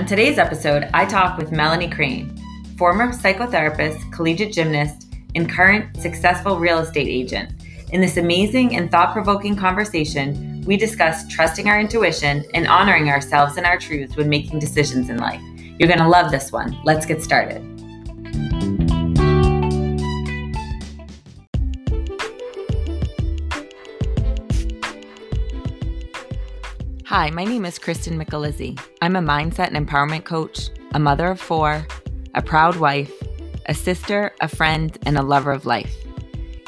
On today's episode, I talk with Melanie Crane, former psychotherapist, collegiate gymnast, and current successful real estate agent. In this amazing and thought provoking conversation, we discuss trusting our intuition and honoring ourselves and our truths when making decisions in life. You're going to love this one. Let's get started. Hi, my name is Kristen Michelizzi. I'm a mindset and empowerment coach, a mother of four, a proud wife, a sister, a friend, and a lover of life.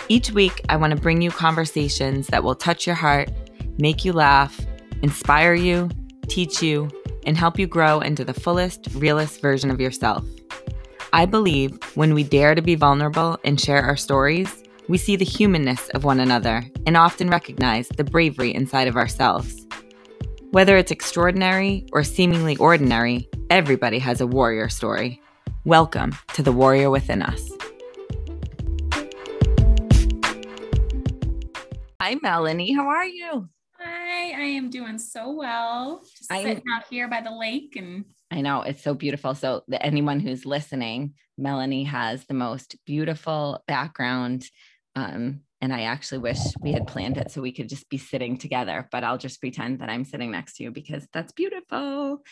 Each week, I want to bring you conversations that will touch your heart, make you laugh, inspire you, teach you, and help you grow into the fullest, realest version of yourself. I believe when we dare to be vulnerable and share our stories, we see the humanness of one another and often recognize the bravery inside of ourselves. Whether it's extraordinary or seemingly ordinary, everybody has a warrior story. Welcome to the Warrior Within Us. Hi, Melanie. How are you? Hi, I am doing so well. Just I'm, sitting out here by the lake and I know it's so beautiful. So, the, anyone who's listening, Melanie has the most beautiful background um, and I actually wish we had planned it so we could just be sitting together, but I'll just pretend that I'm sitting next to you because that's beautiful.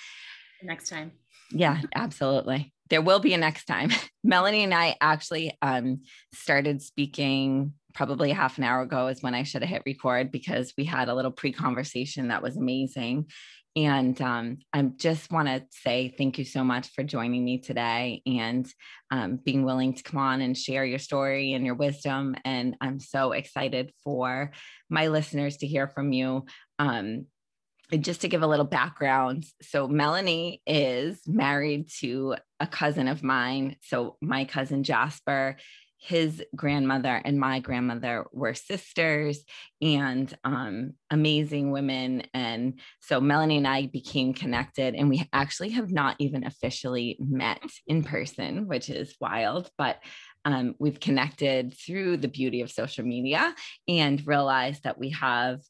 Next time. Yeah, absolutely. There will be a next time. Melanie and I actually um, started speaking probably half an hour ago is when I should have hit record because we had a little pre-conversation that was amazing. And um, I just want to say thank you so much for joining me today and um, being willing to come on and share your story and your wisdom. And I'm so excited for my listeners to hear from you. Um, just to give a little background, so Melanie is married to a cousin of mine. So my cousin Jasper his grandmother and my grandmother were sisters and um, amazing women. And so Melanie and I became connected, and we actually have not even officially met in person, which is wild, but um, we've connected through the beauty of social media and realized that we have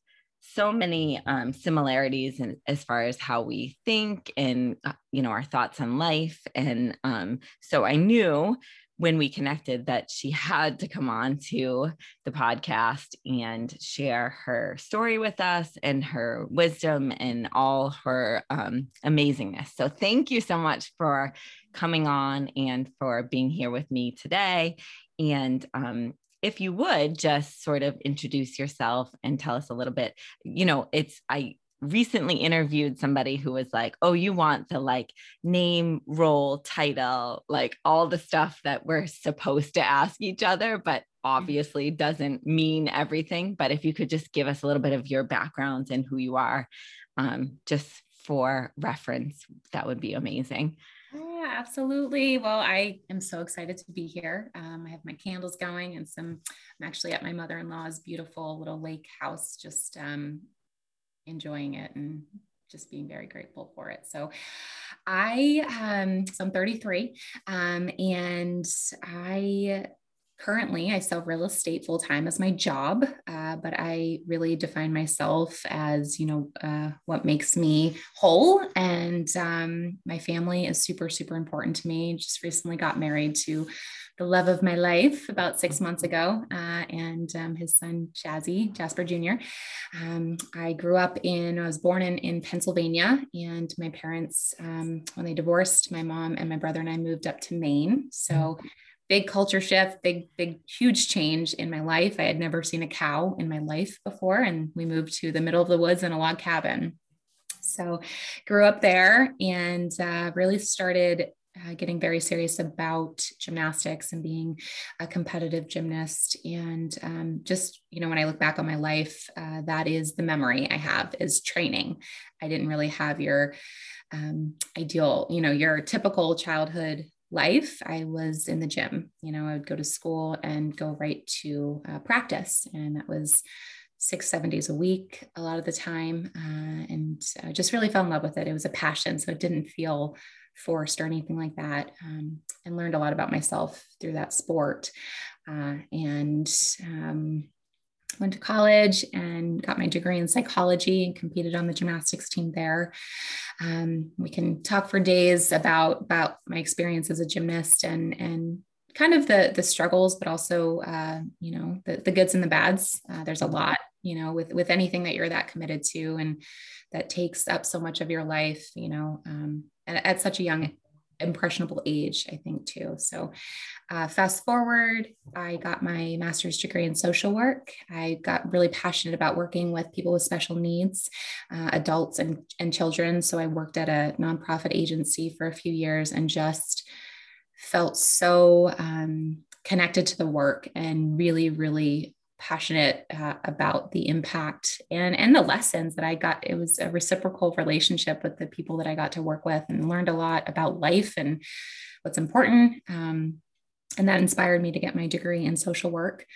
so many um, similarities in, as far as how we think and uh, you know our thoughts on life and um, so i knew when we connected that she had to come on to the podcast and share her story with us and her wisdom and all her um, amazingness. So, thank you so much for coming on and for being here with me today. And um, if you would just sort of introduce yourself and tell us a little bit, you know, it's, I, recently interviewed somebody who was like, "Oh, you want the like name, role, title, like all the stuff that we're supposed to ask each other, but mm-hmm. obviously doesn't mean everything. But if you could just give us a little bit of your background and who you are, um, just for reference, that would be amazing." Yeah, absolutely. Well, I am so excited to be here. Um, I have my candles going and some, I'm actually at my mother in law's beautiful little lake house, just um, enjoying it and just being very grateful for it. So I um so I'm 33 um and I currently I sell real estate full time as my job, uh, but I really define myself as you know uh, what makes me whole, and um, my family is super super important to me. Just recently got married to the love of my life about six months ago, uh, and um, his son Jazzy Jasper Jr. Um, I grew up in, I was born in in Pennsylvania, and my parents, um, when they divorced, my mom and my brother and I moved up to Maine. So big culture shift, big, big, huge change in my life. I had never seen a cow in my life before, and we moved to the middle of the woods in a log cabin. So, grew up there and uh, really started uh, getting very serious about gymnastics and being a competitive gymnast. And um, just you know when i look back on my life uh, that is the memory i have is training. I didn't really have your um, ideal you know your typical childhood life. I was in the gym. You know i would go to school and go right to uh, practice. And that was six seven days a week a lot of the time uh, and I just really fell in love with it. It was a passion so it didn't feel forced or anything like that, um, and learned a lot about myself through that sport. Uh, and um, went to college and got my degree in psychology and competed on the gymnastics team there. Um, we can talk for days about about my experience as a gymnast and and kind of the the struggles, but also uh, you know the the goods and the bads. Uh, there's a lot you know with with anything that you're that committed to and that takes up so much of your life. You know, um, at, at such a young impressionable age, I think, too. So, uh, fast forward, I got my master's degree in social work. I got really passionate about working with people with special needs, uh, adults and, and children. So, I worked at a nonprofit agency for a few years and just felt so um, connected to the work and really, really passionate uh, about the impact and and the lessons that I got. It was a reciprocal relationship with the people that I got to work with, and learned a lot about life and what's important. Um, and that inspired me to get my degree in social work.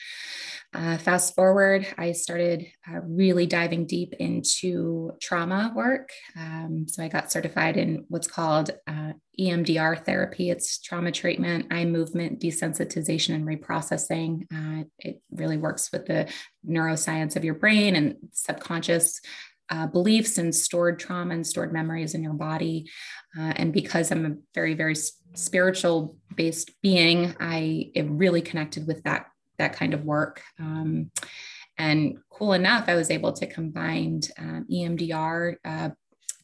Uh, fast forward, I started uh, really diving deep into trauma work. Um, so I got certified in what's called uh, EMDR therapy. It's trauma treatment, eye movement, desensitization, and reprocessing. Uh, it really works with the neuroscience of your brain and subconscious uh, beliefs and stored trauma and stored memories in your body. Uh, and because I'm a very, very spiritual based being, I really connected with that that kind of work. Um, and cool enough, I was able to combine um, EMDR, uh,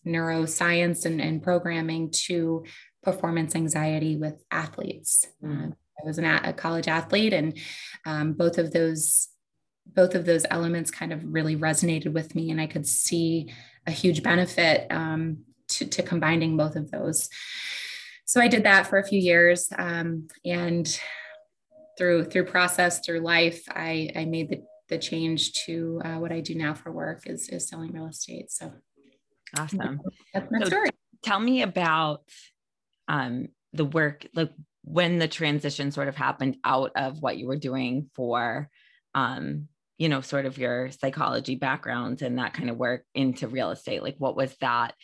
neuroscience, and, and, programming to performance anxiety with athletes. Mm. Uh, I was an, a college athlete, and um, both of those both of those elements kind of really resonated with me, and I could see a huge benefit um, to, to, combining both of those. So I did that for a few years, um, and through through process through life i i made the the change to uh, what i do now for work is is selling real estate. So awesome. That's my so story. tell me about um the work like when the transition sort of happened out of what you were doing for um you know sort of your psychology background and that kind of work into real estate like what was that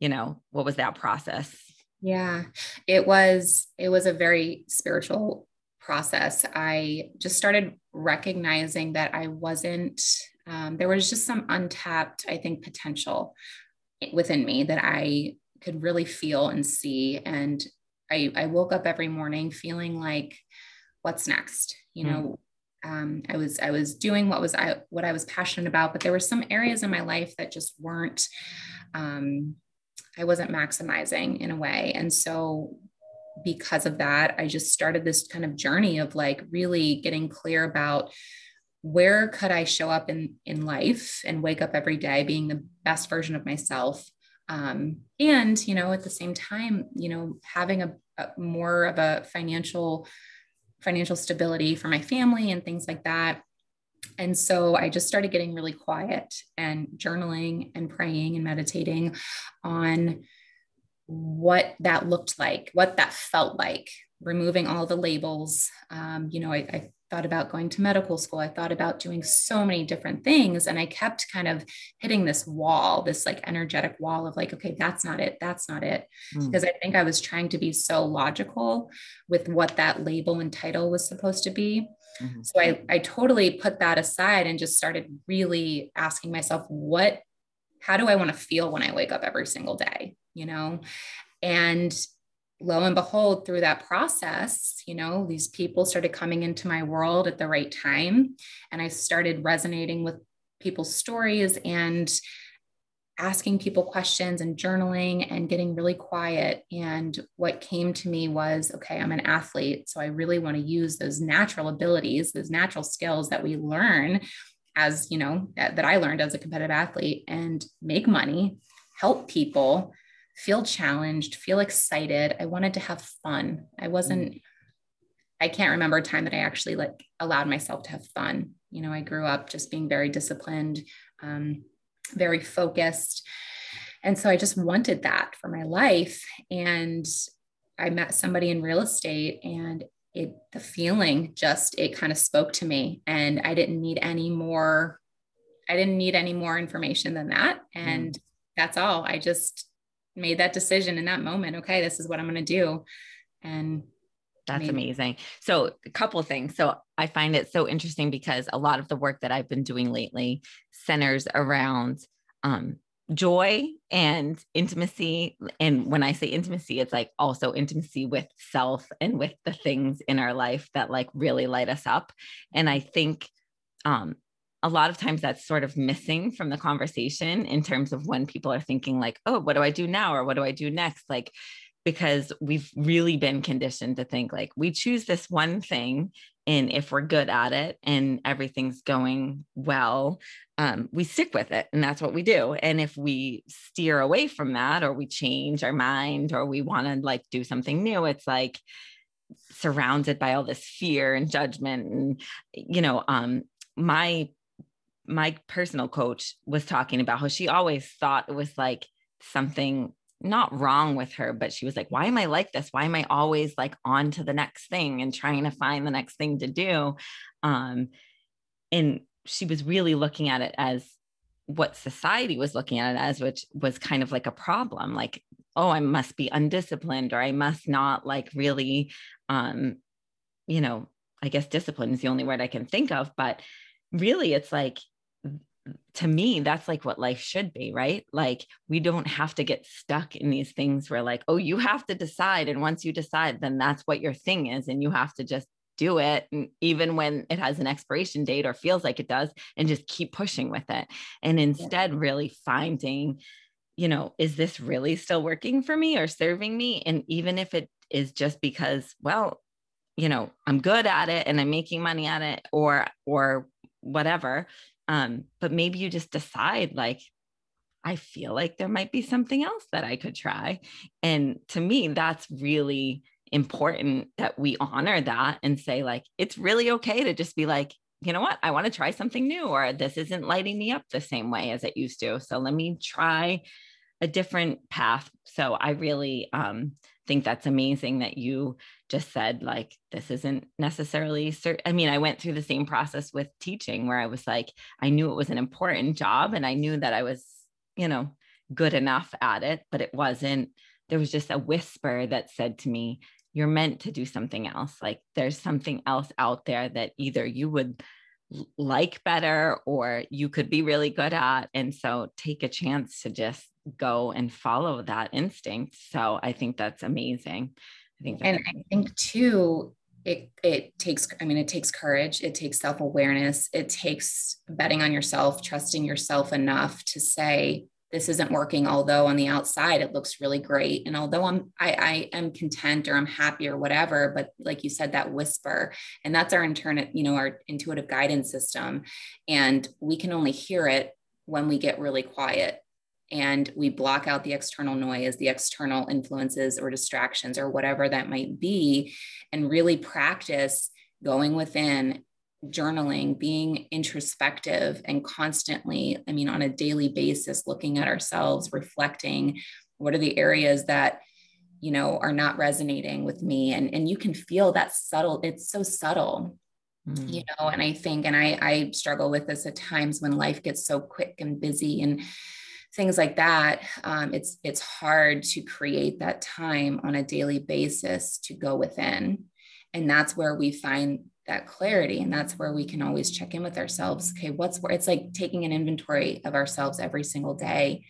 you know what was that process yeah it was it was a very spiritual process, I just started recognizing that I wasn't, um, there was just some untapped, I think, potential within me that I could really feel and see. And I, I woke up every morning feeling like, what's next? You hmm. know, um, I was I was doing what was I what I was passionate about, but there were some areas in my life that just weren't. Um, I wasn't maximizing in a way, and so because of that, I just started this kind of journey of like really getting clear about where could I show up in in life and wake up every day being the best version of myself. Um, and you know, at the same time, you know, having a, a more of a financial financial stability for my family and things like that. And so I just started getting really quiet and journaling and praying and meditating on what that looked like, what that felt like, removing all the labels. Um, you know, I, I thought about going to medical school. I thought about doing so many different things. And I kept kind of hitting this wall, this like energetic wall of like, okay, that's not it. That's not it. Mm. Because I think I was trying to be so logical with what that label and title was supposed to be. Mm-hmm. So I, I totally put that aside and just started really asking myself, what, how do I want to feel when I wake up every single day? you know and lo and behold through that process you know these people started coming into my world at the right time and i started resonating with people's stories and asking people questions and journaling and getting really quiet. And what came to me was okay i'm an athlete so i really want to use those natural abilities those natural skills that we learn as you know that, that i learned as a competitive athlete and make money help people feel challenged, feel excited. I wanted to have fun. I wasn't, mm. I can't remember a time that I actually like allowed myself to have fun. You know, I grew up just being very disciplined, um, very focused. And so I just wanted that for my life. And I met somebody in real estate and it, the feeling just, it kind of spoke to me and I didn't need any more, I didn't need any more information than that. Mm. And mm. that's all. I just made that decision in that moment. Okay, this is what I'm going to do. And That's amazing. amazing. So, a couple of things. So, I find it so interesting because a lot of the work that I've been doing lately centers around um, joy and intimacy. And when I say intimacy, it's like also intimacy with self and with the things in our life that like really light us up. And I think um, a lot of times that's sort of missing from the conversation in terms of when people are thinking like, oh, what do I do now? Or what do I do next? Like, because we've really been conditioned to think like we choose this one thing and if we're good at it and everything's going well um, we stick with it and that's what we do and if we steer away from that or we change our mind or we want to like do something new it's like surrounded by all this fear and judgment and you know um my my personal coach was talking about how she always thought it was like something not wrong with her, but she was like, why am I like this? Why am I always like on to the next thing and trying to find the next thing to do? Um, and she was really looking at it as what society was looking at it as, which was kind of like a problem. Like, oh, I must be undisciplined or I must not like really, um, you know, I guess discipline is the only word I can think of, but really it's like to me that's like what life should be right? Like we don't have to get stuck in these things where like oh you have to decide and once you decide then that's what your thing is and you have to just do it even when it has an expiration date or feels like it does and just keep pushing with it. And instead yeah. really finding you know is this really still working for me or serving me? And even if it is just because well you know i'm good at it and i'm making money at it or or whatever um, but maybe you just decide like, I feel like there might be something else that I could try. And to me, that's really important that we honor that and say, like, it's really okay to just be like, you know what, I want to try something new, or this isn't lighting me up the same way as it used to. So let me try a different path. So I really um, think that's amazing that you just said like this isn't necessarily cert- i mean i went through the same process with teaching where i was like i knew it was an important job and i knew that i was you know good enough at it but it wasn't there was just a whisper that said to me you're meant to do something else. Like there's something else out there that either you would like better or you could be really good at and so take a chance to just go and follow that instinct. So i think that's amazing. I think and I think too, it it takes, I mean, it takes courage, it takes self-awareness, it takes betting on yourself, trusting yourself enough to say, this isn't working, although on the outside it looks really great. And although I'm I, I am content or I'm happy or whatever, but like you said, that whisper, and that's our internal, you know, our intuitive guidance system. And we can only hear it when we get really quiet and we block out the external noise, the external influences or distractions or whatever that might be, and really practice going within, journaling, being introspective, and constantly, I mean, on a daily basis, looking at ourselves, reflecting what are the areas that you know are not resonating with me and and you can feel that subtle it's so subtle mm. you know and i think and i i struggle with this at times when life gets so quick and busy and things like that um, it's it's hard to create that time on a daily basis to go within and that's where we find that clarity and that's where we can always check in with ourselves okay what's where it's like taking an inventory of ourselves every single day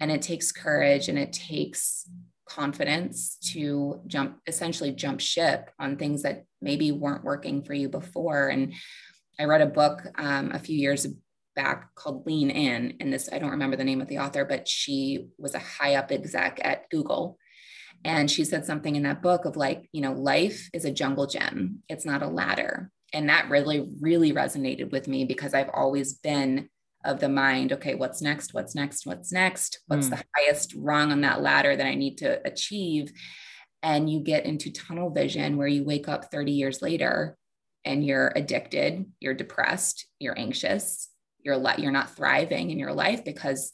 and it takes courage and it takes confidence to jump essentially jump ship on things that maybe weren't working for you before and i read a book um, a few years back called Lean In. And this, I don't remember the name of the author, but she was a high up exec at Google. And she said something in that book of like, you know, life is a jungle gym, it's not a ladder. And that really, really resonated with me because I've always been of the mind, okay, what's next? What's next? What's next? What's mm. the highest rung on that ladder that I need to achieve? And you get into tunnel vision where you wake up 30 years later and you're addicted, you're depressed, you're anxious, you're le- you're not thriving in your life because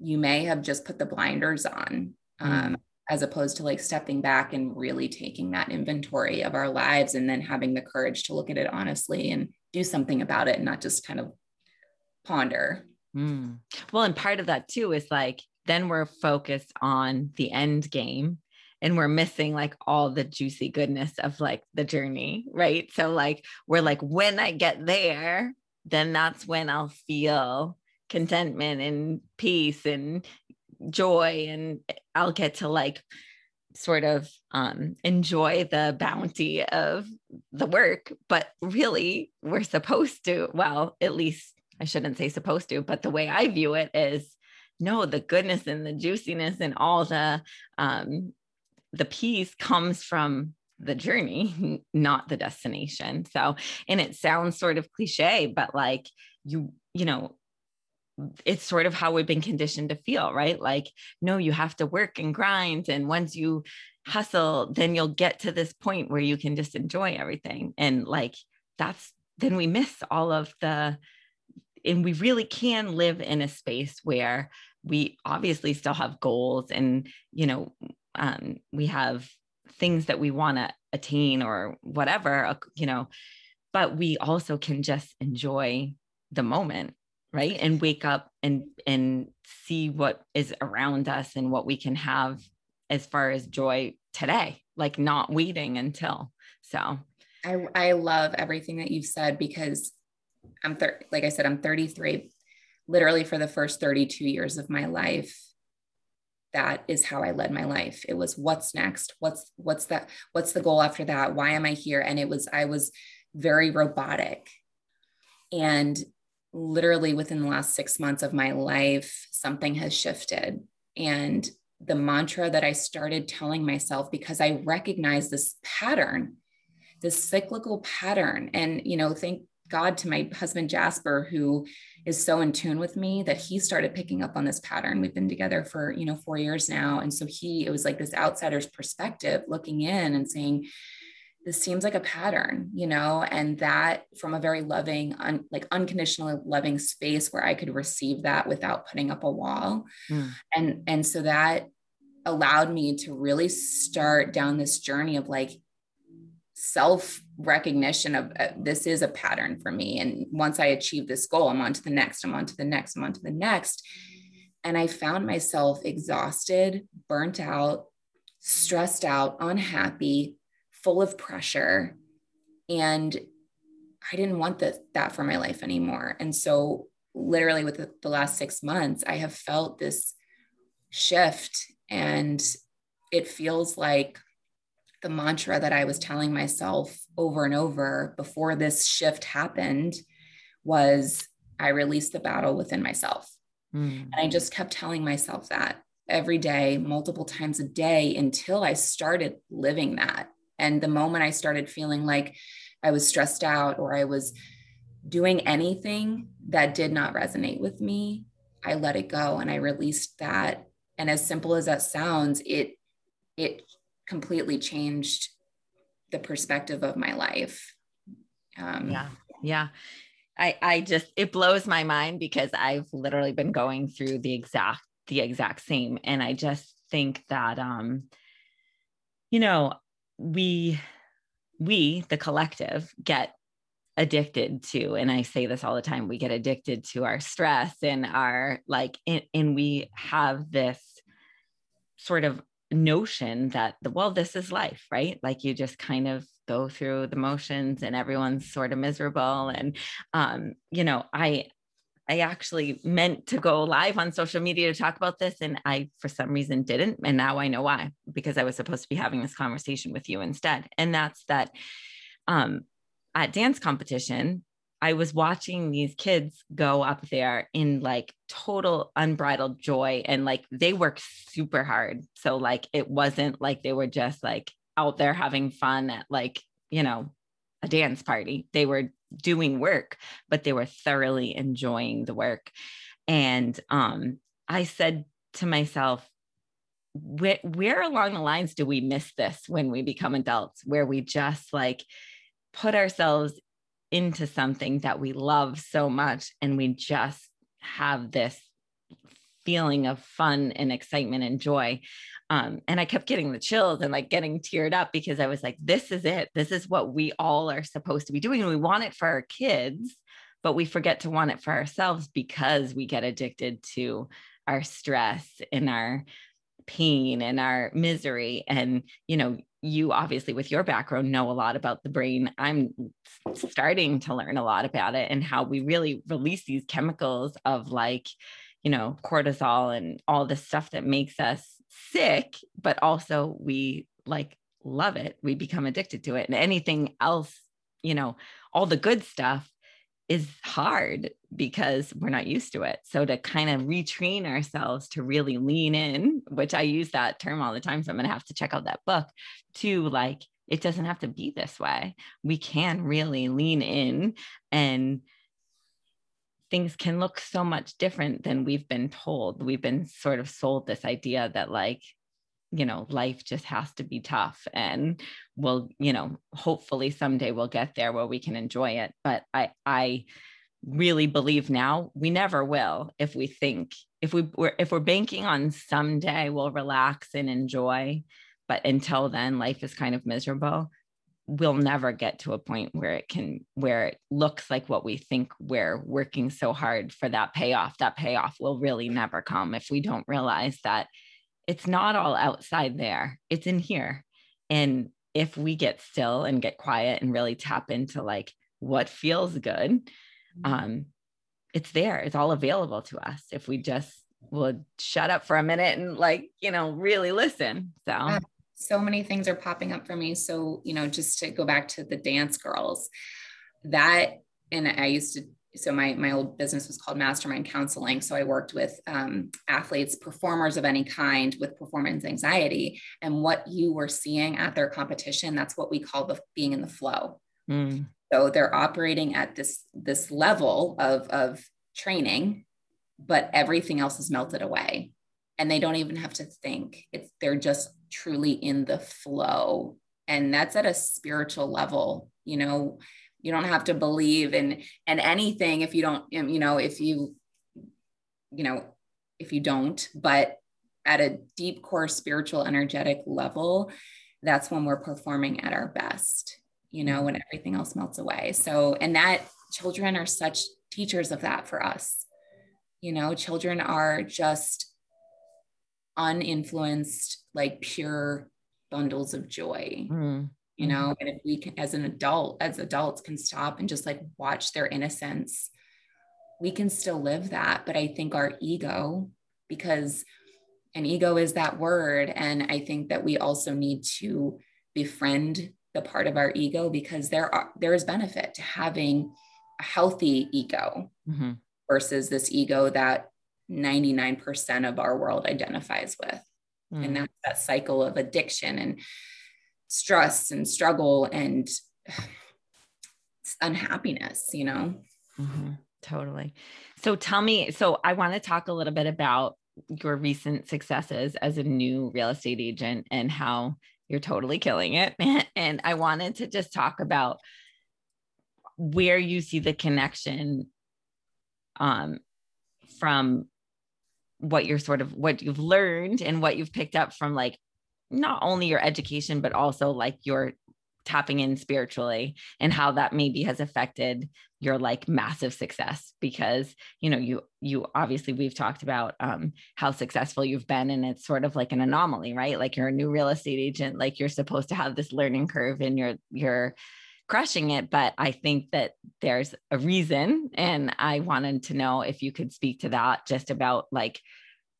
you may have just put the blinders on um, mm. As opposed to like stepping back and really taking that inventory of our lives and then having the courage to look at it honestly and do something about it and not just kind of ponder mm. well and part of that too is like then we're focused on the end game and we're missing like all the juicy goodness of like the journey, right? So like we're like when I get there, then that's when I'll feel contentment and peace and joy and I'll get to like sort of um, enjoy the bounty of the work. But really, we're supposed to, well, at least I shouldn't say supposed to, but the way I view it is no, the goodness and the juiciness and all the um, the peace comes from the journey, not the destination. So, and it sounds sort of cliche, but like you, you know, it's sort of how we've been conditioned to feel, right? Like, no, you have to work and grind. And once you hustle, then you'll get to this point where you can just enjoy everything. And like, that's then we miss all of the, and we really can live in a space where we obviously still have goals and, you know, um, we have things that we want to attain or whatever, uh, you know, but we also can just enjoy the moment right? And wake up and and see what is around us and what we can have as far as joy today like not waiting until. So i i love everything that you've said because i'm thir- like i said i'm 33 literally for the first 32 years of my life that is how i led my life. It was what's next? What's what's that what's the goal after that? Why am i here? And it was i was very robotic. And literally within the last six months of my life, something has shifted. And the mantra that I started telling myself, because I recognize this pattern, this cyclical pattern. And, you know, thank God to my husband, Jasper, who is so in tune with me that he started picking up on this pattern. We've been together for, you know, four years now. And so he, it was like this outsider's perspective looking in and saying, this seems like a pattern you know and that from a very loving un, like unconditionally loving space where i could receive that without putting up a wall. Mm. and and so that allowed me to really start down this journey of like self recognition of uh, this is a pattern for me. And once i achieve this goal i'm on to the next i'm on to the next i'm on to the next. And i found myself exhausted burnt out stressed out unhappy full of pressure and I didn't want that that for my life anymore. And so literally with the, the last 6 months I have felt this shift and it feels like the mantra that I was telling myself over and over before this shift happened was I released the battle within myself. Mm. And I just kept telling myself that every day, multiple times a day until I started living that. And the moment I started feeling like I was stressed out or I was doing anything that did not resonate with me, I let it go and I released that. And as simple as that sounds, it it completely changed the perspective of my life. Um, yeah, yeah. I I just it blows my mind because I've literally been going through the exact the exact same, and I just think that um, you know, we we the collective get addicted to and i say this all the time we get addicted to our stress and our like and, and we have this sort of notion that the well this is life right? Like you just kind of go through the motions and everyone's sort of miserable. And um you know i I actually meant to go live on social media to talk about this, and I, for some reason, didn't. And now I know why, because I was supposed to be having this conversation with you instead. And that's that um, at dance competition, I was watching these kids go up there in like total unbridled joy and like they worked super hard. So, like, it wasn't like they were just like out there having fun at like, you know, a dance party. They were doing work, but they were thoroughly enjoying the work. And um, I said to myself, where, where along the lines do we miss this when we become adults, where we just like put ourselves into something that we love so much and we just have this feeling of fun and excitement and joy. Um, and I kept getting the chills and like getting teared up because I was like, this is it. This is what we all are supposed to be doing. We want it for our kids, but we forget to want it for ourselves because we get addicted to our stress and our pain and our misery and you know you obviously with your background know a lot about the brain i'm starting to learn a lot about it and how we really release these chemicals of like you know cortisol and all the stuff that makes us sick but also we like love it we become addicted to it and anything else you know all the good stuff is hard because we're not used to it. So to kind of retrain ourselves to really lean in, which I use that term all the time. So I'm going to have to check out that book to like, it doesn't have to be this way. We can really lean in and things can look so much different than we've been told. We've been sort of sold this idea that like you know life just has to be tough and we'll you know hopefully someday we'll get there where we can enjoy it but i i really believe now we never will if we think if we we're if we're banking on someday we'll relax and enjoy but until then life is kind of miserable we'll never get to a point where it can where it looks like what we think we're working so hard for that payoff that payoff will really never come if we don't realize that it's not all outside there, it's in here. And if we get still and get quiet and really tap into like what feels good, mm-hmm. um, it's there, it's all available to us if we just would shut up for a minute and like, you know, really listen. So, so many things are popping up for me. So, you know, just to go back to the dance girls, that, and I used to so my my old business was called mastermind counseling. So i worked with um, athletes performers of any kind with performance anxiety. And what you were seeing at their competition that's what we call the being in the flow. Mm. so they're operating at this this level of of training but everything else is melted away. And they don't even have to think. It's they're just truly in the flow. And that's at a spiritual level you know you don't have to believe in in anything if you don't um, you know if you you know if you don't. But at a deep core spiritual energetic level that's when we're performing at our best you know when everything else melts away. So and that children are such teachers of that for us. You know children are just uninfluenced like pure bundles of joy mm you mm-hmm. know and if we can as an adult as adults can stop and just like watch their innocence we can still live that but i think our ego because an ego is that word and i think that we also need to befriend the part of our ego because there are there is benefit to having a healthy ego mm-hmm. versus this ego that 99% of our world identifies with mm. and that's that cycle of addiction and stress and struggle and unhappiness, you know? Mm-hmm. Totally. So tell me, so I want to talk a little bit about your recent successes as a new real estate agent and how you're totally killing it. and I wanted to just talk about where you see the connection um, from what you're sort of what you've learned and what you've picked up from like not only your education but also like your tapping in spiritually and how that maybe has affected your like massive success because you know you you obviously we've talked about um how successful you've been and it's sort of like an anomaly right? Like you're a new real estate agent like you're supposed to have this learning curve and you're you're crushing it but i think that there's a reason and i wanted to know if you could speak to that just about like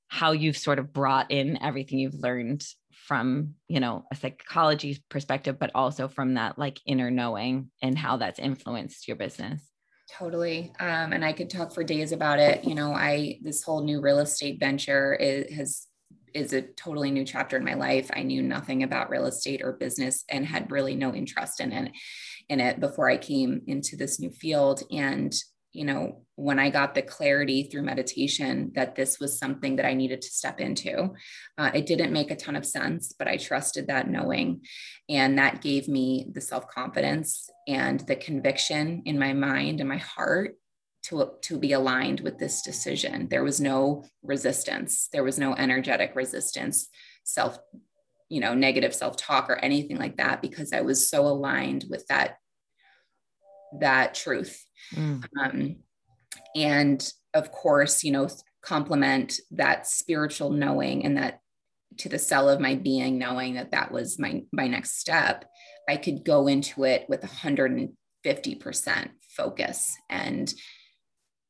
how you've sort of brought in everything you've learned from you know a psychology perspective but also from that like inner knowing and how that's influenced your business. Totally. Um, and i could talk for days about it. You know i this whole new real estate venture is, has is a totally new chapter in my life. I knew nothing about real estate or business and had really no interest in it in it before i came into this new field and you know, when I got the clarity through meditation that this was something that I needed to step into, uh, it didn't make a ton of sense, but I trusted that knowing. And that gave me the self confidence and the conviction in my mind and my heart to, to be aligned with this decision. There was no resistance, there was no energetic resistance, self, you know, negative self talk or anything like that, because I was so aligned with that that truth. Mm. Um, and of course, you know, complement that spiritual knowing and that to the cell of my being knowing that that was my my next step i could go into it with 150% focus and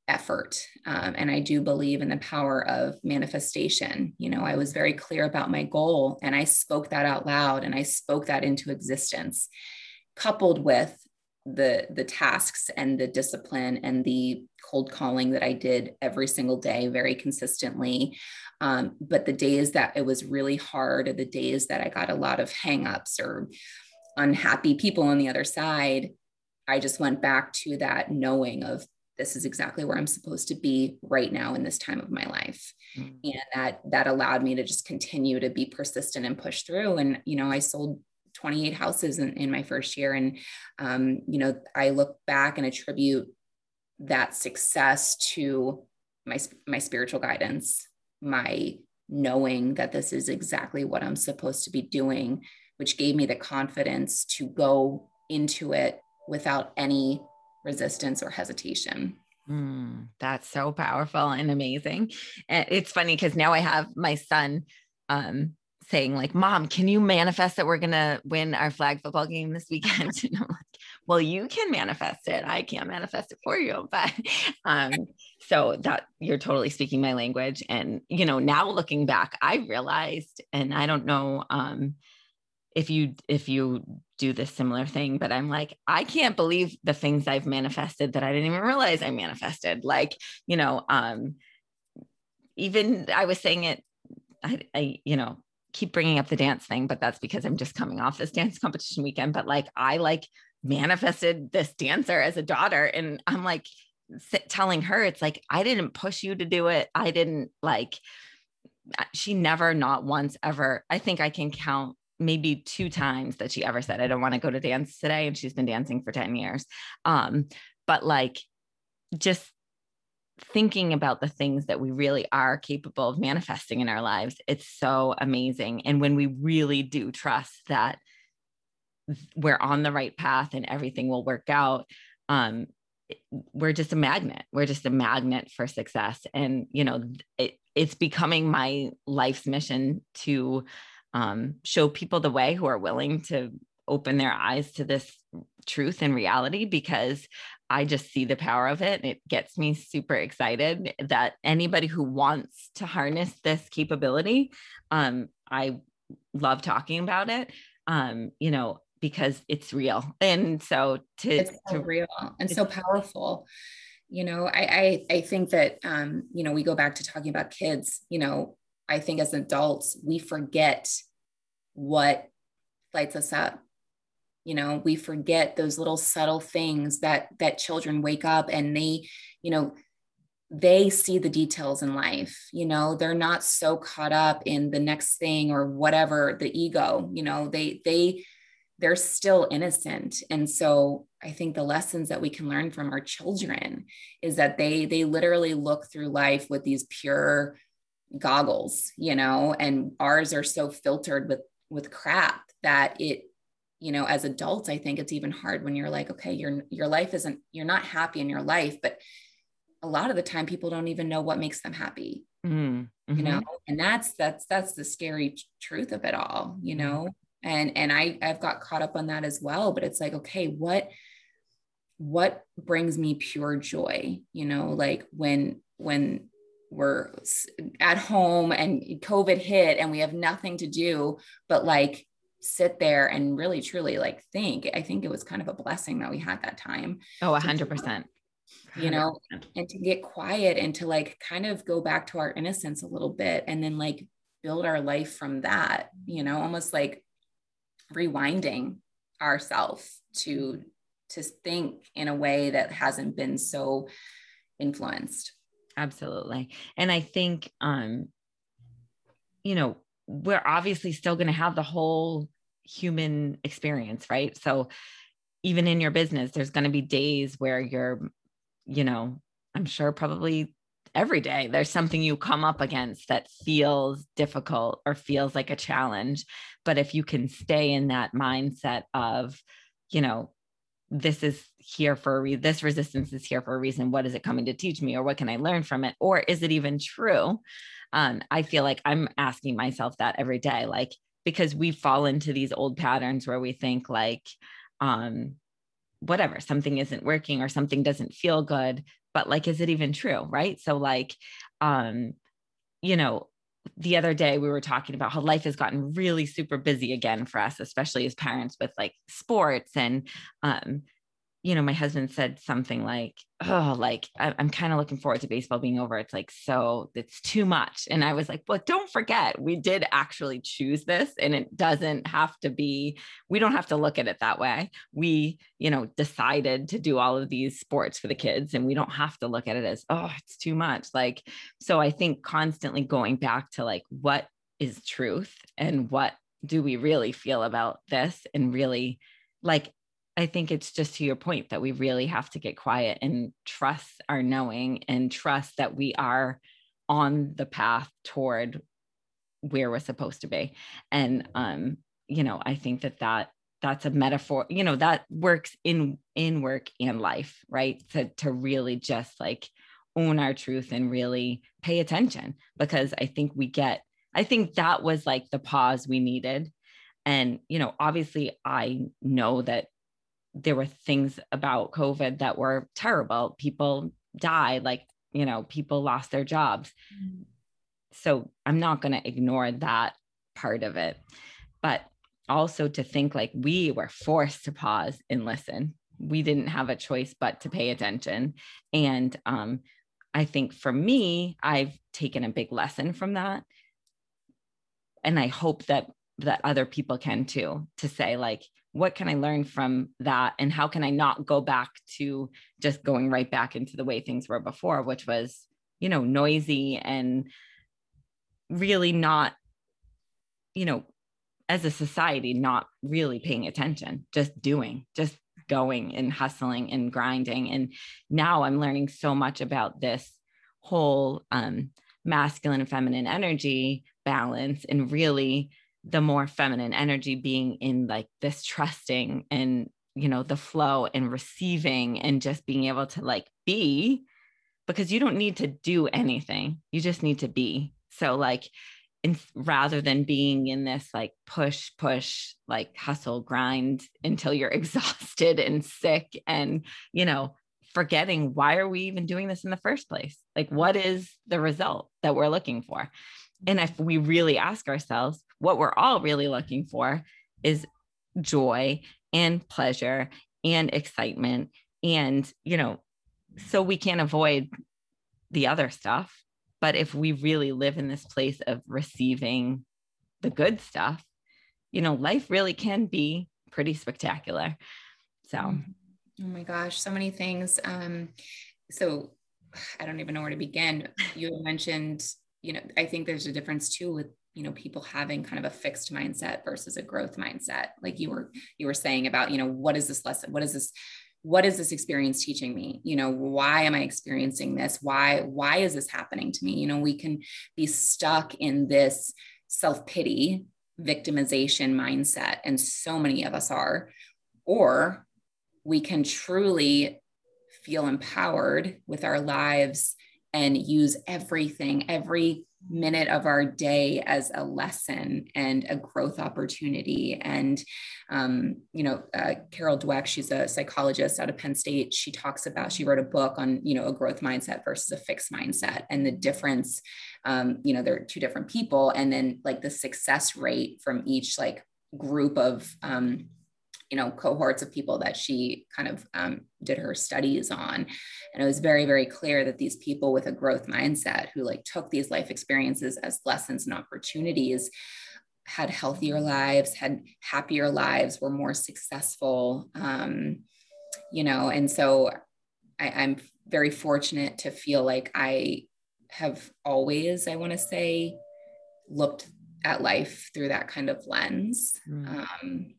effort um, and i do believe in the power of manifestation you know i was very clear about my goal and i spoke that out loud and i spoke that into existence coupled with the the tasks and the discipline and the cold calling that I did every single day very consistently. Um, but the days that it was really hard, or the days that I got a lot of hangups or unhappy people on the other side, I just went back to that knowing of this is exactly where I'm supposed to be right now in this time of my life. Mm. And that that allowed me to just continue to be persistent and push through. And you know, I sold 28 houses in, in my first year. And, um, you know, I look back and attribute that success to my, my spiritual guidance, my knowing that this is exactly what I'm supposed to be doing, which gave me the confidence to go into it without any resistance or hesitation. Mm, that's so powerful and amazing. And it's funny because now I have my son um, saying like, "Mom, can you manifest that we're gonna win our flag football game this weekend?" And I'm like, "Well, you can manifest it. I can't manifest it for you." But um, so that you're totally speaking my language, and you know, now looking back, I realized, and I don't know um, if you if you do this similar thing, but I'm like, I can't believe the things I've manifested that I didn't even realize I manifested. Like, you know, um, even I was saying it I, I, you know, keep bringing up the dance thing, but that's because I'm just coming off this dance competition weekend. But like, I like manifested this dancer as a daughter, and I'm like telling her, it's like, I didn't push you to do it. I didn't like, she never, not once ever, I think I can count maybe two times that she ever said, I don't want to go to dance today. And she's been dancing for 10 years. Um, but like, just thinking about the things that we really are capable of manifesting in our lives it's so amazing and when we really do trust that we're on the right path and everything will work out um we're just a magnet we're just a magnet for success and you know it, it's becoming my life's mission to um, show people the way who are willing to open their eyes to this truth and reality because I just see the power of it. And it gets me super excited that anybody who wants to harness this capability, um, I love talking about it. Um, you know, because it's real. And so to, it's so to, real and so powerful. You know, I, I I think that um, you know, we go back to talking about kids, you know, I think as adults, we forget what lights us up. You know we forget those little subtle things that that children wake up and they you know they see the details in life you know they're not so caught up in the next thing or whatever the ego you know they they they're still innocent. And so i think the lessons that we can learn from our children is that they they literally look through life with these pure goggles you know and ours are so filtered with with crap that it you know as adults i think it's even hard when you're like okay your your life isn't you're not happy in your life but a lot of the time people don't even know what makes them happy mm-hmm. you know and that's that's that's the scary truth of it all you mm-hmm. know and and i i've got caught up on that as well but it's like okay what what brings me pure joy you know like when when we're at home and covid hit and we have nothing to do but like sit there and really truly like think i think it was kind of a blessing that we had that time oh 100%, 100%. you know and to get quiet and to like kind of go back to our innocence a little bit and then like build our life from that you know almost like rewinding ourselves to to think in a way that hasn't been so influenced absolutely and i think um you know we're obviously still going to have the whole human experience, right? So even in your business, there's going to be days where you're, you know, I'm sure probably every day there's something you come up against that feels difficult or feels like a challenge. But if you can stay in that mindset of, you know, this is here for a reason. This resistance is here for a reason. What is it coming to teach me, or what can I learn from it, or is it even true? Um, I feel like I'm asking myself that every day, like because we fall into these old patterns where we think like, um, whatever, something isn't working or something doesn't feel good, but like, is it even true? Right. So like, um, you know, the other day we were talking about how life has gotten really super busy again for us especially as parents with like sports and um you know, my husband said something like, Oh, like I, am kind of looking forward to baseball being over. It's like, so it's too much. And I was like, Well, don't forget, we did actually choose this and it doesn't have to be, we don't have to look at it that way. We, you know, decided to do all of these sports for the kids and we don't have to look at it as, Oh, it's too much. Like, so I think constantly going back to like, what is truth and what do we really feel about this and really like I think it's just to your point that we really have to get quiet and trust our knowing and trust that we are on the path toward where we're supposed to be. And um, you know, I think that that that's a metaphor, you know, that works in in work and life, right? To to really just like own our truth and really pay attention because I think we get I think that was like the pause we needed. And, you know, obviously I know that there were things about COVID that were terrible. People died, like, you know, people lost their jobs. Mm-hmm. So I'm not going to ignore that part of it. But also to think like we were forced to pause and listen. We didn't have a choice but to pay attention. And um, I think for me, I've taken a big lesson from that. And I hope that that other people can too, to say, like, what can I learn from that? And how can I not go back to just going right back into the way things were before, which was, you know, noisy and really not, you know, as a society, not really paying attention, just doing, just going and hustling and grinding. And now I'm learning so much about this whole um, masculine and feminine energy balance and really the more feminine energy being in like this trusting and you know the flow and receiving and just being able to like be because you don't need to do anything. You just need to be. So like in, rather than being in this like push push like hustle grind until you're exhausted and sick and you know forgetting why are we even doing this in the first place? Like what is the result that we're looking for? And if we really ask ourselves, what we're all really looking for is joy and pleasure and excitement. And, you know, so we can't avoid the other stuff. But if we really live in this place of receiving the good stuff, you know, life really can be pretty spectacular. So, oh my gosh, so many things. Um, so I don't even know where to begin. You mentioned you know, I think there's a difference too with you know people having kind of a fixed mindset versus a growth mindset like you were you were saying about you know what is this lesson what is this what is this experience teaching me? You know why am i experiencing this? Why why is this happening to me? You know we can be stuck in this self-pity victimization mindset and so many of us are or we can truly feel empowered with our lives and use everything, every minute of our day as a lesson and a growth opportunity. And, um, you know, uh, Carol Dweck, she's a psychologist out of Penn State. She talks about, she wrote a book on, you know, a growth mindset versus a fixed mindset and the difference. Um, you know, they're two different people. And then like the success rate from each like group of, um, you know cohorts of people that she kind of um, did her studies on. And it was very very clear that these people with a growth mindset who like took these life experiences as lessons and opportunities had healthier lives had happier lives were more successful um, you know. And so I, i'm very fortunate to feel like i have always i want to say looked at life through that kind of lens. Mm. um,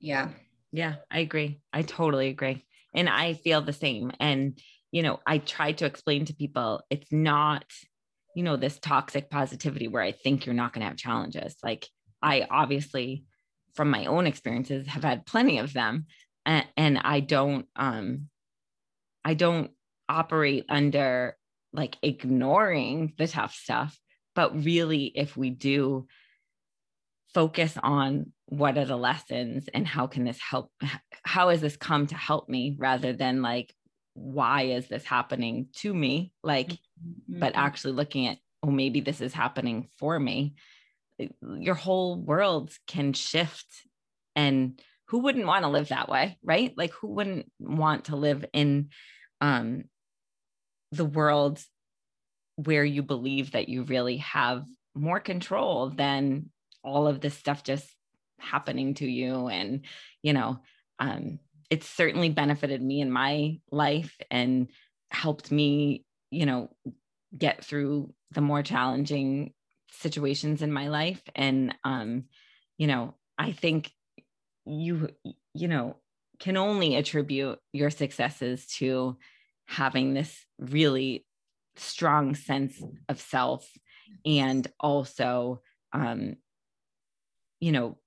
yeah. Yeah, I agree. I totally agree. And I feel the same. And, you know, I try to explain to people it's not, you know, this toxic positivity where I think you're not going to have challenges. Like, I obviously, from my own experiences, have had plenty of them. and, and I don't um I don't operate under like ignoring the tough stuff, but really if we do focus on what are the lessons and how can this help how has this come to help me rather than like why is this happening to me? Like mm-hmm. but actually looking at oh maybe this is happening for me. Your whole world can shift and who wouldn't want to live that way right? Like who wouldn't want to live in um the world where you believe that you really have more control than all of this stuff just happening to you and you know um it's certainly benefited me in my life and helped me you know get through the more challenging situations in my life. And um you know i think you you know can only attribute your successes to having this really strong sense of self and also um you know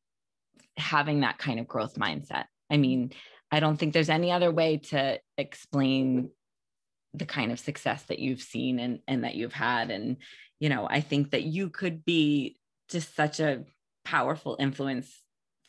having that kind of growth mindset. I mean i don't think there's any other way to explain the kind of success that you've seen and and that you've had. And you know i think that you could be just such a powerful influence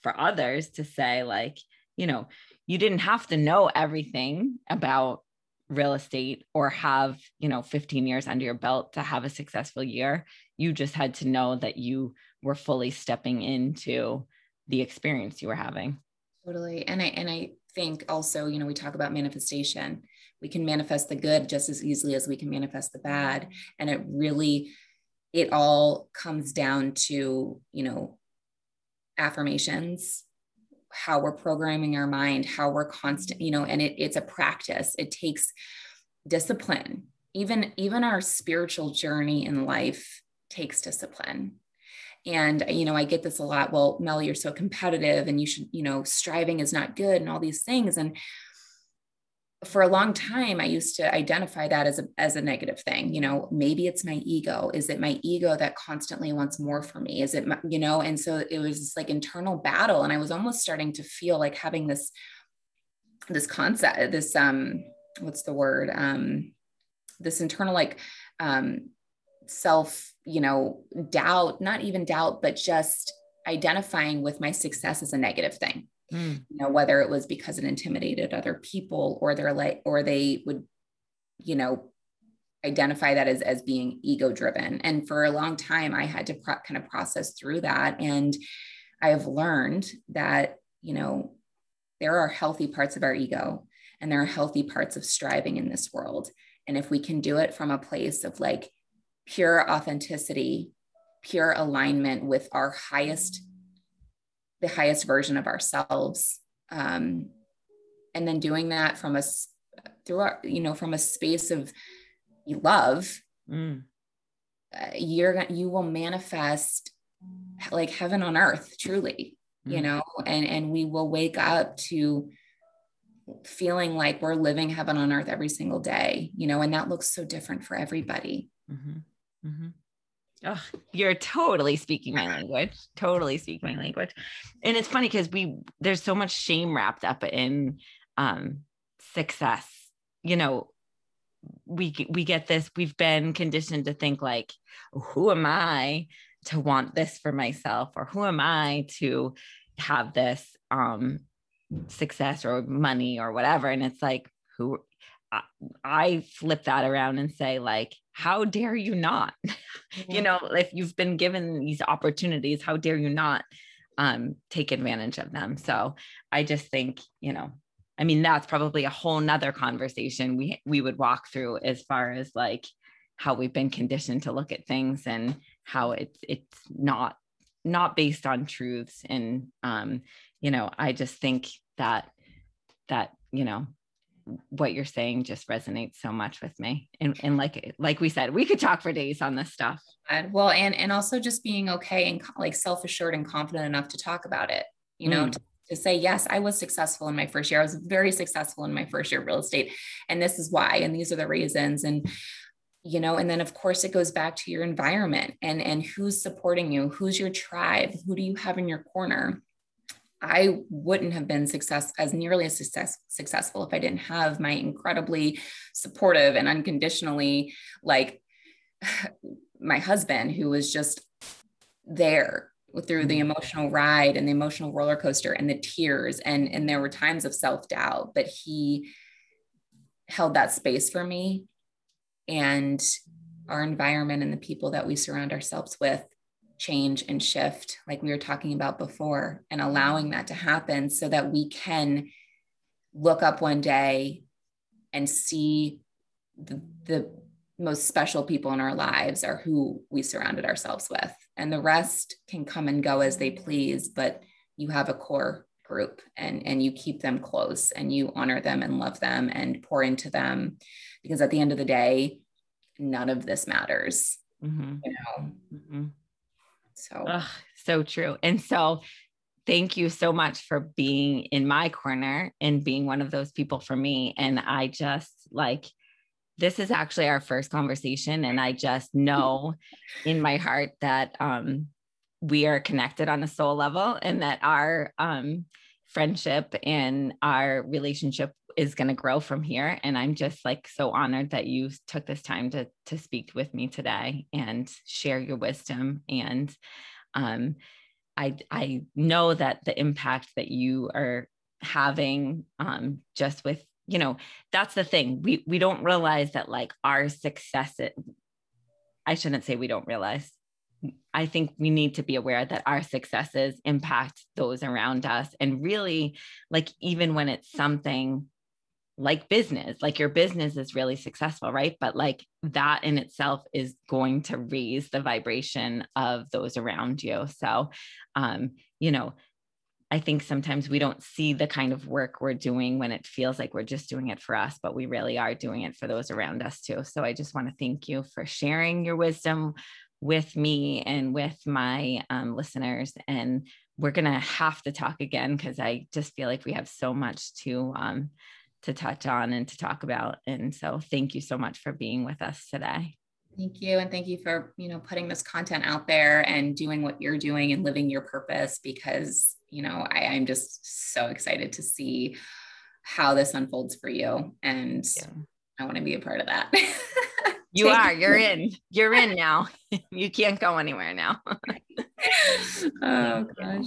for others to say like you know you didn't have to know everything about real estate or have you know 15 years under your belt to have a successful year you just had to know that you were fully stepping into the experience you were having. Totally. And i and i think also you know we talk about manifestation. We can manifest the good just as easily as we can manifest the bad. And it really it all comes down to you know affirmations how we're programming our mind, how we're constant, you know, and it, it's a practice. It takes discipline. Even, even our spiritual journey in life takes discipline. And, you know, I get this a lot. Well, Mel, you're so competitive and you should, you know, striving is not good and all these things. And for a long time i used to identify that as a, as a negative thing you know maybe it's my ego. Is it my ego that constantly wants more for me? Is it my, you know and so it was this like internal battle and i was almost starting to feel like having this this concept this um what's the word? Um this internal like um self you know doubt not even doubt but just identifying with my success as a negative thing mm. you know whether it was because it intimidated other people or they're like or they would you know identify that as as being ego driven and for a long time i had to pro- kind of process through that. And i have learned that you know there are healthy parts of our ego and there are healthy parts of striving in this world. And if we can do it from a place of like pure authenticity pure alignment with our highest the highest version of ourselves um, and then doing that from a through our, you know from a space of love mm. uh, you're gonna you will manifest like heaven on earth truly mm. you know and and we will wake up to feeling like we're living heaven on earth every single day you know and that looks so different for everybody mm-hmm. Mm-hmm. Oh, you're totally speaking my language. Totally speaking my language. And it's funny because we there's so much shame wrapped up in um success. You know, we we get this, we've been conditioned to think like, who am I to want this for myself? Or who am I to have this um success or money or whatever? And it's like, who I flip that around and say, like, how dare you not? Mm-hmm. you know, if you've been given these opportunities, how dare you not um, take advantage of them? So I just think, you know, I mean, that's probably a whole nother conversation we we would walk through as far as like how we've been conditioned to look at things and how it's it's not not based on truths. And um, you know, I just think that that, you know, what you're saying just resonates so much with me. And, and like like we said we could talk for days on this stuff. Well and and also just being okay and like self-assured and confident enough to talk about it you know mm. to, to say yes i was successful in my first year. I was very successful in my first year of real estate and this is why and these are the reasons. And you know and then of course it goes back to your environment and and who's supporting you who's your tribe who do you have in your corner I wouldn't have been success as nearly as success, successful if I didn't have my incredibly supportive and unconditionally like my husband who was just there through the mm-hmm. emotional ride and the emotional roller coaster and the tears and and there were times of self-doubt but he held that space for me and our environment and the people that we surround ourselves with change and shift like we were talking about before and allowing that to happen so that we can look up one day and see the, the most special people in our lives are who we surrounded ourselves with and the rest can come and go as they please but you have a core group and and you keep them close and you honor them and love them and pour into them because at the end of the day none of this matters mm-hmm. you know mm-hmm. So Ugh, so true. And so thank you so much for being in my corner and being one of those people for me. And i just like this is actually our first conversation and i just know in my heart that um, we are connected on a soul level and that our um, friendship and our relationship is going to grow from here. And i'm just like so honored that you took this time to to speak with me today and share your wisdom. And um, i i know that the impact that you are having um, just with you know that's the thing. We we don't realize that like our success i shouldn't say we don't realize i think we need to be aware that our successes impact those around us. And really like even when it's something like business like your business is really successful right? But like that in itself is going to raise the vibration of those around you. So um you know I think sometimes we don't see the kind of work we're doing when it feels like we're just doing it for us, but we really are doing it for those around us too. So I just want to thank you for sharing your wisdom with me and with my um, listeners. And we're going to have to talk again because I just feel like we have so much to. Um, to touch on and to talk about. And so thank you so much for being with us today. Thank you. And thank you for, you know, putting this content out there and doing what you're doing and living your purpose because you know, I, I'm just so excited to see how this unfolds for you. And yeah. I want to be a part of that. you are, you're in, you're in now. you can't go anywhere now. oh gosh.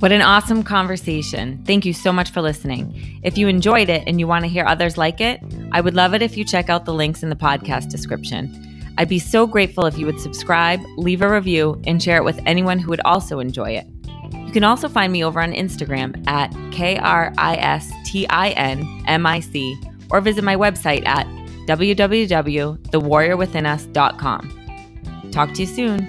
What an awesome conversation. Thank you so much for listening. If you enjoyed it and you want to hear others like it, I would love it if you check out the links in the podcast description. I'd be so grateful if you would subscribe, leave a review, and share it with anyone who would also enjoy it. You can also find me over on Instagram at K R I S T I N M I C or visit my website at www.thewarriorwithinus.com. Talk to you soon.